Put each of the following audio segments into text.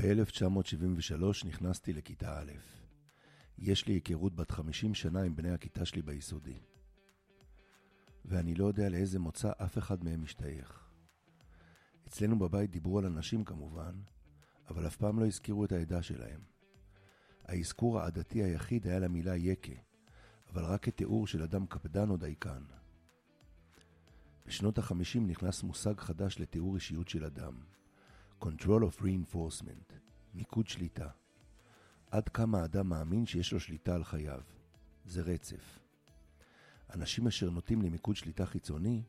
ב-1973 נכנסתי לכיתה א'. יש לי היכרות בת 50 שנה עם בני הכיתה שלי ביסודי. ואני לא יודע לאיזה מוצא אף אחד מהם משתייך. אצלנו בבית דיברו על אנשים כמובן, אבל אף פעם לא הזכירו את העדה שלהם. האזכור העדתי היחיד היה למילה יקה, אבל רק כתיאור של אדם קפדן או דייקן. בשנות ה-50 נכנס מושג חדש לתיאור אישיות של אדם, Control of Reinforcement, מיקוד שליטה. עד כמה האדם מאמין שיש לו שליטה על חייו. זה רצף. אנשים אשר נוטים למיקוד שליטה חיצוני,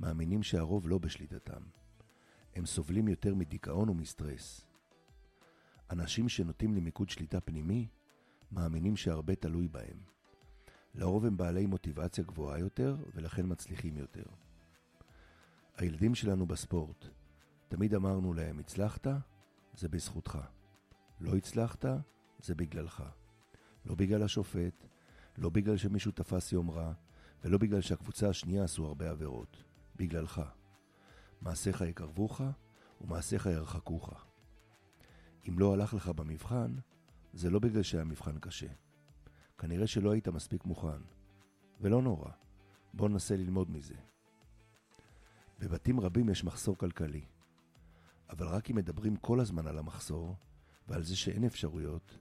מאמינים שהרוב לא בשליטתם. הם סובלים יותר מדיכאון ומסטרס. אנשים שנוטים למיקוד שליטה פנימי, מאמינים שהרבה תלוי בהם. לרוב הם בעלי מוטיבציה גבוהה יותר, ולכן מצליחים יותר. הילדים שלנו בספורט, תמיד אמרנו להם, הצלחת? זה בזכותך. לא הצלחת? זה בגללך. לא בגלל השופט, לא בגלל שמישהו תפס יום רע, ולא בגלל שהקבוצה השנייה עשו הרבה עבירות. בגללך. מעשיך יקרבוך, ומעשיך ירחקוך. אם לא הלך לך במבחן, זה לא בגלל שהיה מבחן קשה. כנראה שלא היית מספיק מוכן. ולא נורא, בוא ננסה ללמוד מזה. בבתים רבים יש מחסור כלכלי. אבל רק אם מדברים כל הזמן על המחסור, ועל זה שאין אפשרויות,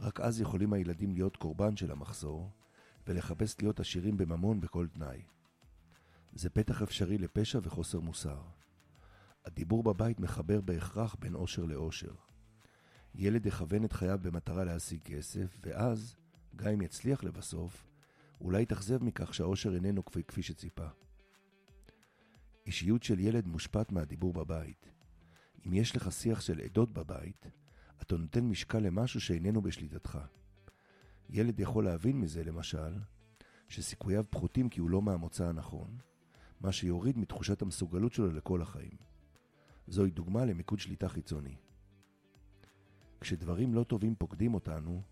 רק אז יכולים הילדים להיות קורבן של המחסור, ולחפש להיות עשירים בממון בכל תנאי. זה פתח אפשרי לפשע וחוסר מוסר. הדיבור בבית מחבר בהכרח בין עושר לאושר. ילד יכוון את חייו במטרה להשיג כסף, ואז, גם אם יצליח לבסוף, אולי יתאכזב מכך שהאושר איננו כפי, כפי שציפה. אישיות של ילד מושפעת מהדיבור בבית. אם יש לך שיח של עדות בבית, אתה נותן משקל למשהו שאיננו בשליטתך. ילד יכול להבין מזה, למשל, שסיכוייו פחותים כי הוא לא מהמוצא הנכון, מה שיוריד מתחושת המסוגלות שלו לכל החיים. זוהי דוגמה למיקוד שליטה חיצוני. כשדברים לא טובים פוקדים אותנו,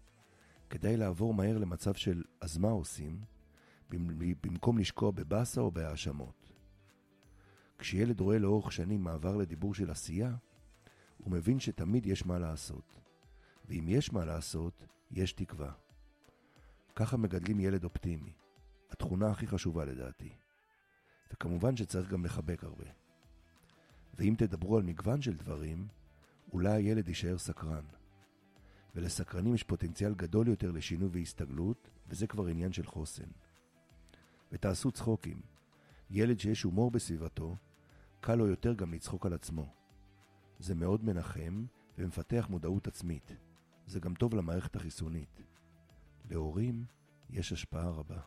כדאי לעבור מהר למצב של אז מה עושים, במקום לשקוע בבאסה או בהאשמות. כשילד רואה לאורך שנים מעבר לדיבור של עשייה, הוא מבין שתמיד יש מה לעשות. ואם יש מה לעשות, יש תקווה. ככה מגדלים ילד אופטימי, התכונה הכי חשובה לדעתי. וכמובן שצריך גם לחבק הרבה. ואם תדברו על מגוון של דברים, אולי הילד יישאר סקרן. ולסקרנים יש פוטנציאל גדול יותר לשינוי והסתגלות, וזה כבר עניין של חוסן. ותעשו צחוקים. ילד שיש הומור בסביבתו, קל לו יותר גם לצחוק על עצמו. זה מאוד מנחם ומפתח מודעות עצמית. זה גם טוב למערכת החיסונית. להורים יש השפעה רבה.